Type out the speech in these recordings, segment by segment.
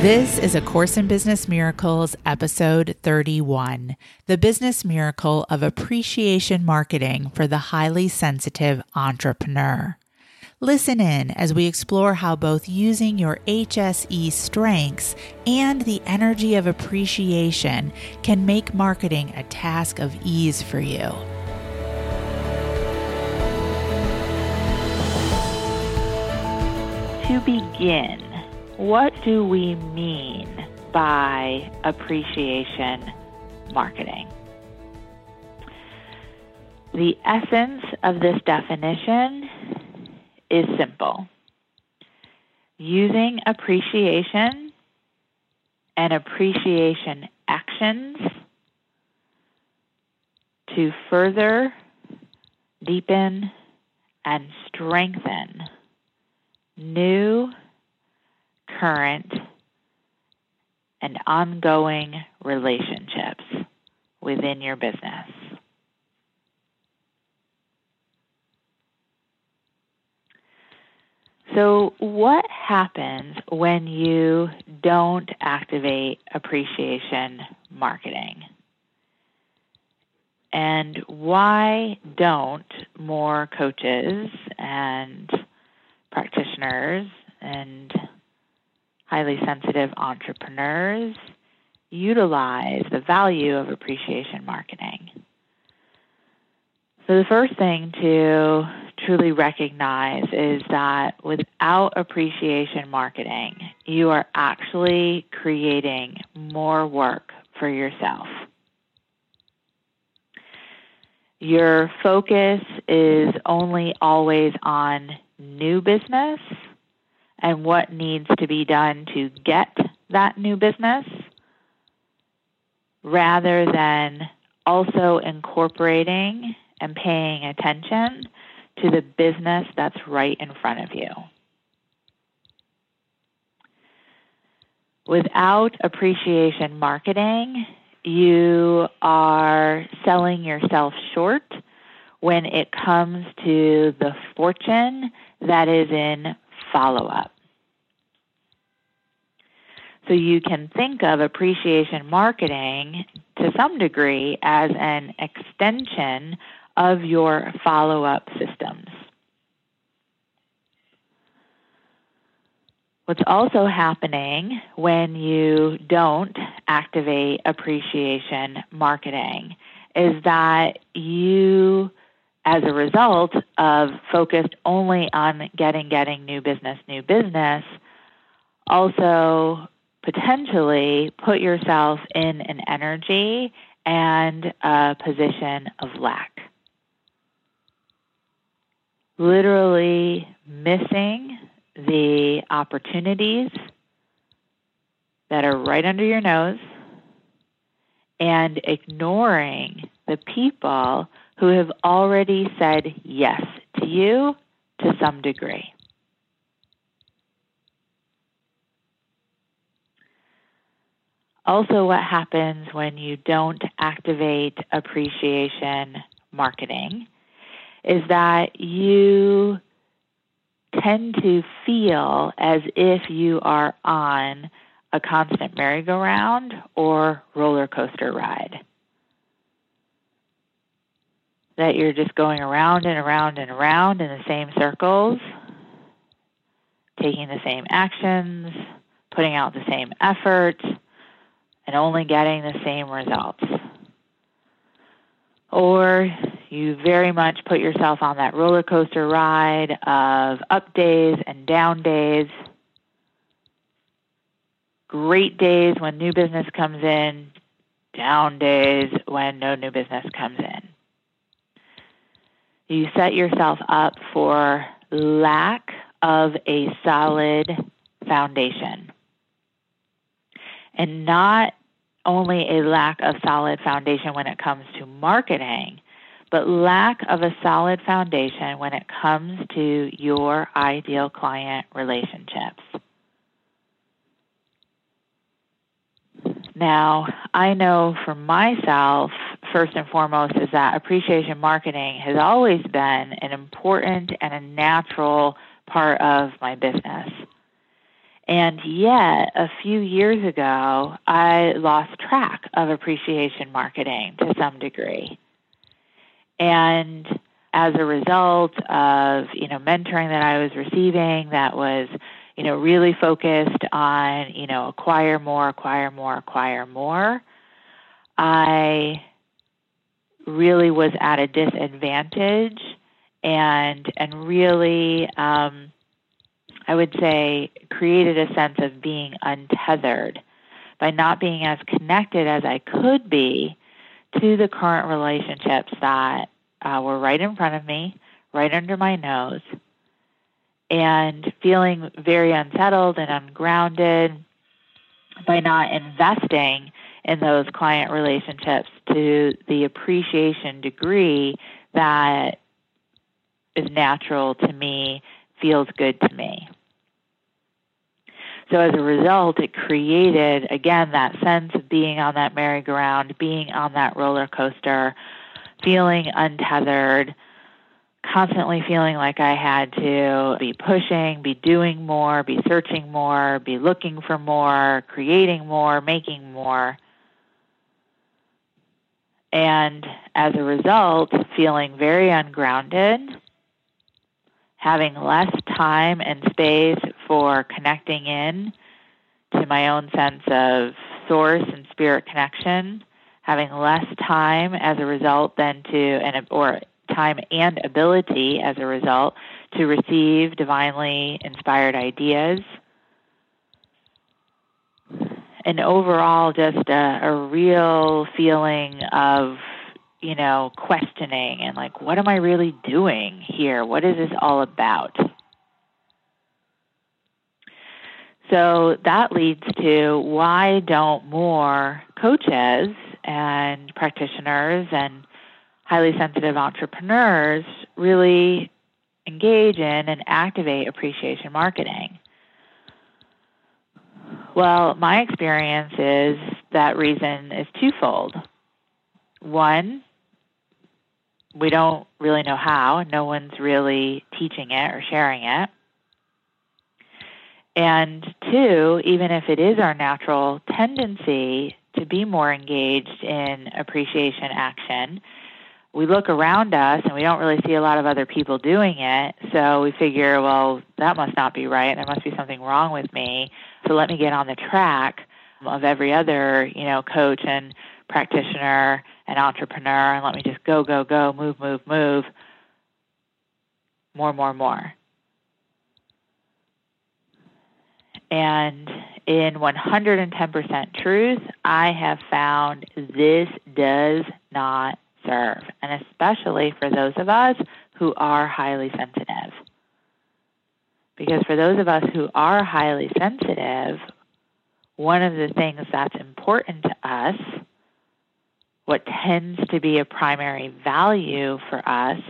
This is A Course in Business Miracles, episode 31 The Business Miracle of Appreciation Marketing for the Highly Sensitive Entrepreneur. Listen in as we explore how both using your HSE strengths and the energy of appreciation can make marketing a task of ease for you. To begin, what do we mean by appreciation marketing? The essence of this definition is simple using appreciation and appreciation actions to further deepen and strengthen new current, and ongoing relationships within your business. So, what happens when you don't activate appreciation marketing? And why don't more coaches and practitioners and highly sensitive entrepreneurs utilize the value of appreciation marketing. So, the first thing to truly recognize is that without appreciation marketing, you are actually creating more work for yourself. Your focus is only always on new business and what needs to be done to get that new business rather than also incorporating and paying attention to the business that's right in front of you. Without appreciation marketing, you are selling yourself short when it comes to the fortune that is in follow up. So you can think of appreciation marketing to some degree as an extension of your follow up systems. What's also happening when you don't activate appreciation marketing is that you as a result of focused only on getting getting new business new business also potentially put yourself in an energy and a position of lack. Literally missing the opportunities that are right under your nose and ignoring the people who have already said yes to you to some degree. Also, what happens when you don't activate appreciation marketing is that you tend to feel as if you are on a constant merry-go-round or roller coaster ride that you're just going around and around and around in the same circles, taking the same actions, putting out the same effort, and only getting the same results. Or you very much put yourself on that roller coaster ride of up days and down days. Great days when new business comes in, down days when no new business comes in you set yourself up for lack of a solid foundation. And not only a lack of solid foundation when it comes to marketing, but lack of a solid foundation when it comes to your ideal client relationships. Now, I know for myself, first and foremost, is that appreciation marketing has always been an important and a natural part of my business. And yet, a few years ago, I lost track of appreciation marketing to some degree. And as a result of, you know, mentoring that I was receiving that was, you know, really focused on, you know, acquire more, acquire more, acquire more, I really was at a disadvantage and and really um, I would say created a sense of being untethered by not being as connected as I could be to the current relationships that uh, were right in front of me, right under my nose, and feeling very unsettled and ungrounded by not investing in those client relationships to the appreciation degree that is natural to me, feels good to me. So as a result, it created, again, that sense of being on that merry-go-round, being on that roller coaster, feeling untethered, constantly feeling like I had to be pushing, be doing more, be searching more, be looking for more, creating more, making more. And as a result, feeling very ungrounded, having less time and space for connecting in to my own sense of source and spirit connection, having less time as a result than to, and, or time and ability as a result to receive divinely inspired ideas. And overall, just a, a real feeling of you know, questioning and like, what am I really doing here? What is this all about? So that leads to why don't more coaches and practitioners and highly sensitive entrepreneurs really engage in and activate appreciation marketing? Well, my experience is that reason is twofold. One, we don't really know how. No one's really teaching it or sharing it. And two, even if it is our natural tendency to be more engaged in appreciation action, we look around us and we don't really see a lot of other people doing it. So we figure, well, that must not be right. There must be something wrong with me. So let me get on the track of every other, you know, coach and practitioner and entrepreneur and let me just go, go, go, move, move, move. More, more, more. And in 110% truth, I have found this does not serve, and especially for those of us who are highly sensitive. Because for those of us who are highly sensitive, one of the things that's important to us, what tends to be a primary value for us,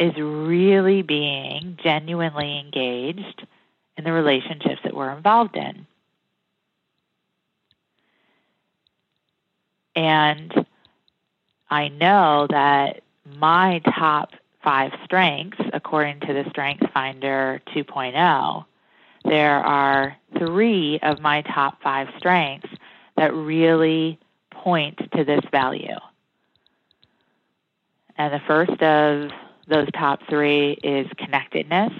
is really being genuinely engaged in the relationships that we're involved in. And I know that my top five strengths, according to the Strength Finder 2.0, there are three of my top five strengths that really point to this value. And the first of those top three is connectedness,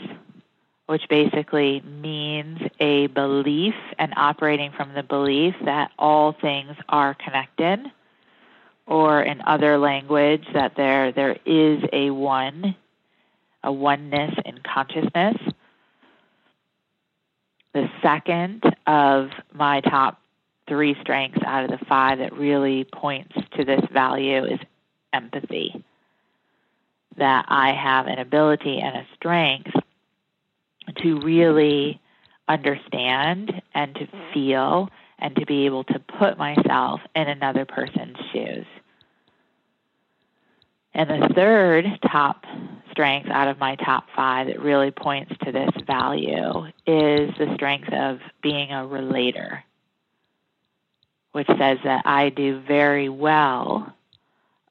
which basically means a belief and operating from the belief that all things are connected, or in other language, that there, there is a one, a oneness in consciousness. The second of my top three strengths out of the five that really points to this value is empathy that I have an ability and a strength to really understand and to feel and to be able to put myself in another person's shoes. And the third top strength out of my top five that really points to this value is the strength of being a relator, which says that I do very well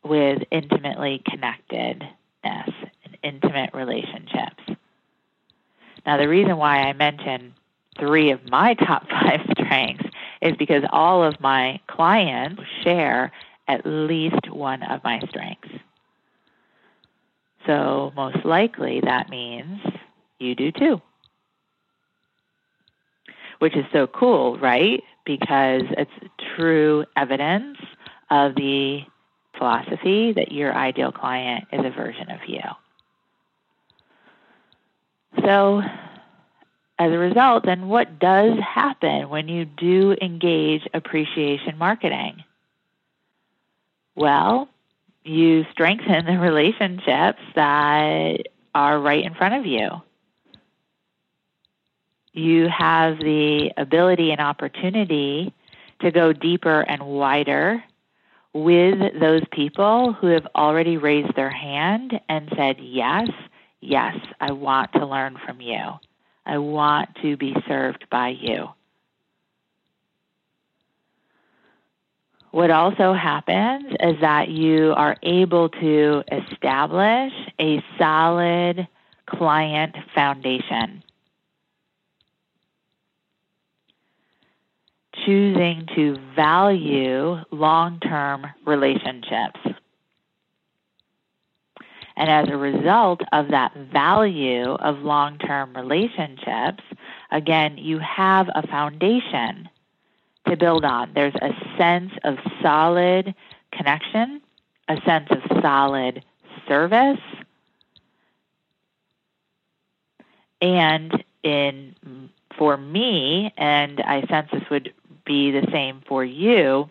with intimately connectedness and intimate relationships. Now, the reason why I mention three of my top five strengths is because all of my clients share at least one of my strengths. So, most likely that means you do too. Which is so cool, right? Because it's true evidence of the philosophy that your ideal client is a version of you. So, as a result, then what does happen when you do engage appreciation marketing? Well, you strengthen the relationships that are right in front of you. You have the ability and opportunity to go deeper and wider with those people who have already raised their hand and said, Yes, yes, I want to learn from you. I want to be served by you. What also happens is that you are able to establish a solid client foundation. Choosing to value long term relationships. And as a result of that value of long term relationships, again, you have a foundation to build on. There's a sense of solid connection, a sense of solid service, and in for me, and I sense this would be the same for you,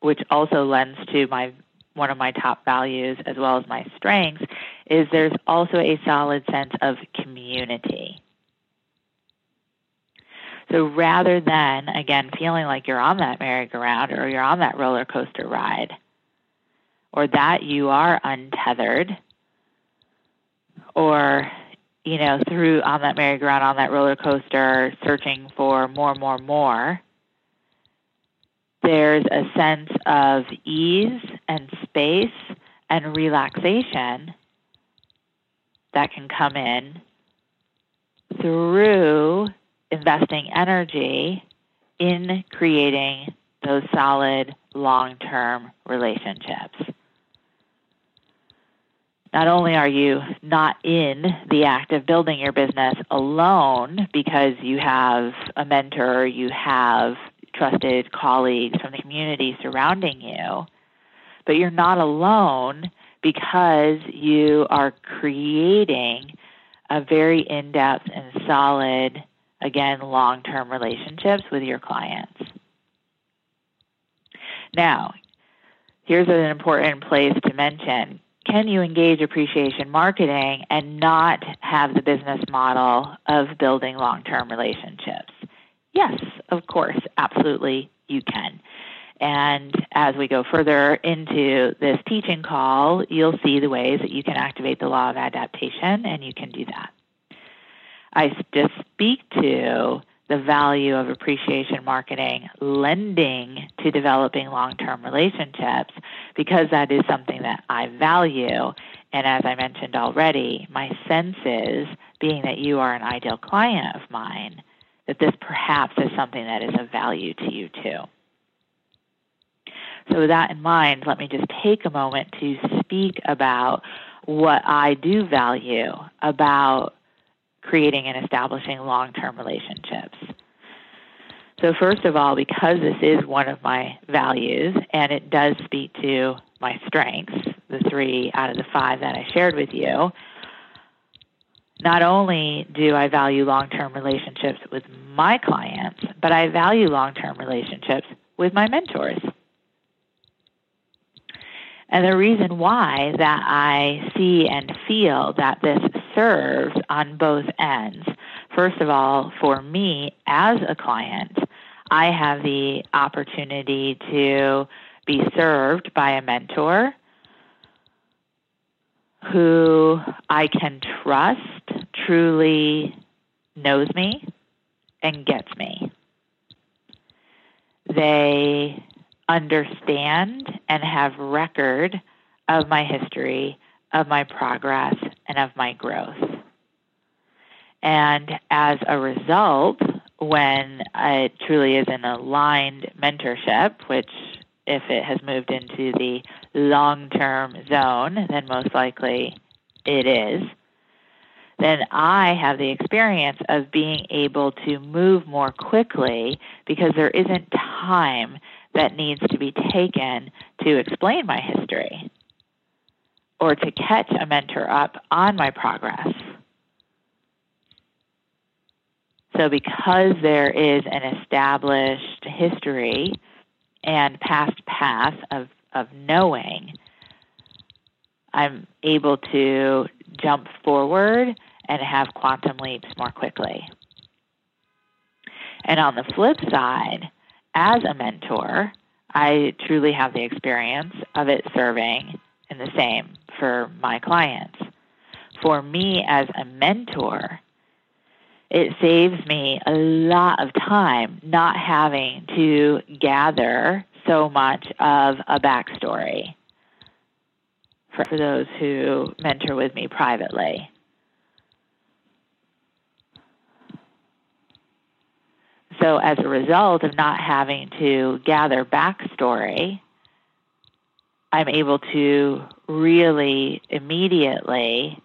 which also lends to my one of my top values as well as my strengths, is there's also a solid sense of community. So rather than, again, feeling like you're on that merry-go-round or you're on that roller coaster ride, or that you are untethered, or, you know, through on that merry-go-round, on that roller coaster, searching for more, more, more, there's a sense of ease and space and relaxation that can come in through investing energy in creating those solid long term relationships. Not only are you not in the act of building your business alone because you have a mentor, you have trusted colleagues from the community surrounding you, but you're not alone because you are creating a very in depth and solid, again, long term relationships with your clients. Now, here's an important place to mention can you engage appreciation marketing and not have the business model of building long term relationships? Yes, of course, absolutely, you can. And as we go further into this teaching call, you'll see the ways that you can activate the law of adaptation, and you can do that. I just speak to the value of appreciation marketing lending to developing long term relationships because that is something that I value. And as I mentioned already, my sense is being that you are an ideal client of mine that this perhaps is something that is of value to you too. So, with that in mind, let me just take a moment to speak about what I do value about creating and establishing long term relationships. So, first of all, because this is one of my values and it does speak to my strengths, the three out of the five that I shared with you, not only do I value long term relationships with my clients, but I value long term relationships with my mentors. And the reason why that I see and feel that this serves on both ends. First of all, for me as a client, I have the opportunity to be served by a mentor who I can trust truly knows me and gets me. They understand and have record of my history, of my progress, and of my growth. And as a result, when it truly is an aligned mentorship, which if it has moved into the long term zone, then most likely it is, then I have the experience of being able to move more quickly because there isn't time that needs to be taken to explain my history or to catch a mentor up on my progress. So, because there is an established history and past path of, of knowing, I'm able to jump forward and have quantum leaps more quickly. And on the flip side, as a mentor, I truly have the experience of it serving in the same for my clients. For me as a mentor, it saves me a lot of time not having to gather so much of a backstory for, for those who mentor with me privately. So, as a result of not having to gather backstory, I'm able to really immediately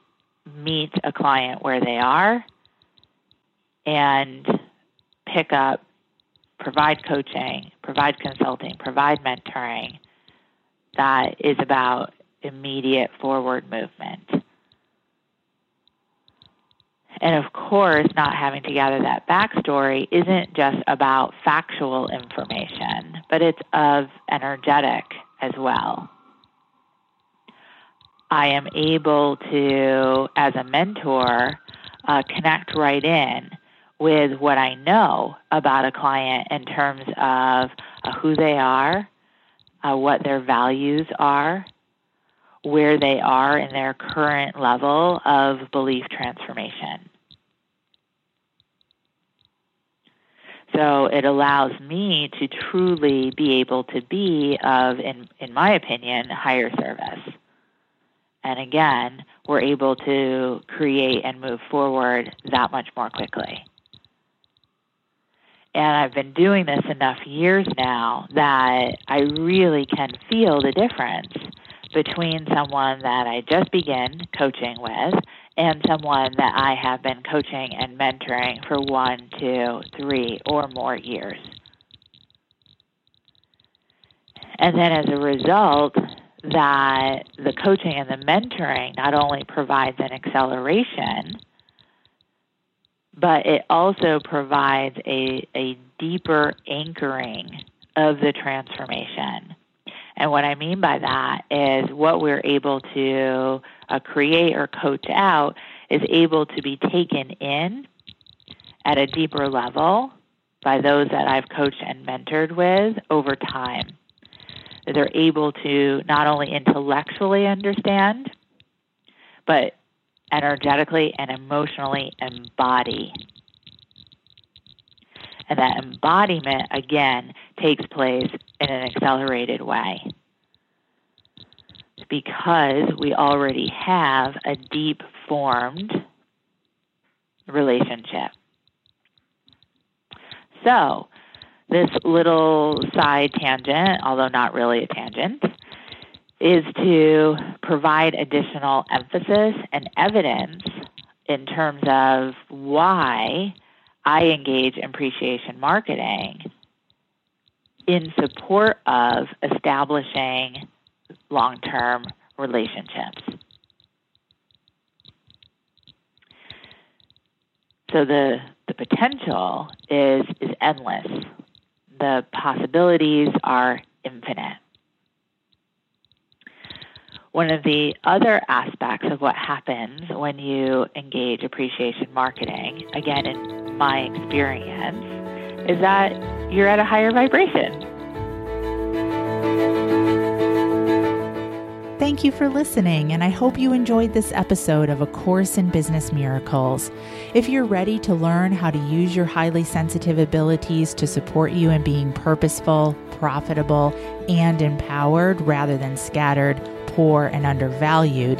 meet a client where they are and pick up, provide coaching, provide consulting, provide mentoring that is about immediate forward movement. And of course, not having to gather that backstory isn't just about factual information, but it's of energetic as well. I am able to, as a mentor, uh, connect right in with what I know about a client in terms of uh, who they are, uh, what their values are, where they are in their current level of belief transformation. So it allows me to truly be able to be of, in, in my opinion, higher service. And again, we're able to create and move forward that much more quickly. And I've been doing this enough years now that I really can feel the difference between someone that I just begin coaching with and someone that I have been coaching and mentoring for one, two, three, or more years. And then as a result, that the coaching and the mentoring not only provides an acceleration, but it also provides a, a deeper anchoring of the transformation. And what I mean by that is what we're able to uh, create or coach out is able to be taken in at a deeper level by those that I've coached and mentored with over time. They're able to not only intellectually understand, but energetically and emotionally embody. And that embodiment, again, takes place in an accelerated way because we already have a deep formed relationship. So, this little side tangent, although not really a tangent, is to provide additional emphasis and evidence in terms of why I engage in appreciation marketing in support of establishing long term relationships. So the, the potential is, is endless. The possibilities are infinite. One of the other aspects of what happens when you engage appreciation marketing, again, in my experience, is that you're at a higher vibration. Thank you for listening, and I hope you enjoyed this episode of A Course in Business Miracles. If you're ready to learn how to use your highly sensitive abilities to support you in being purposeful, profitable, and empowered rather than scattered, poor, and undervalued,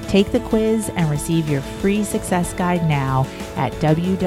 Take the quiz and receive your free success guide now at www.hsequiz.com.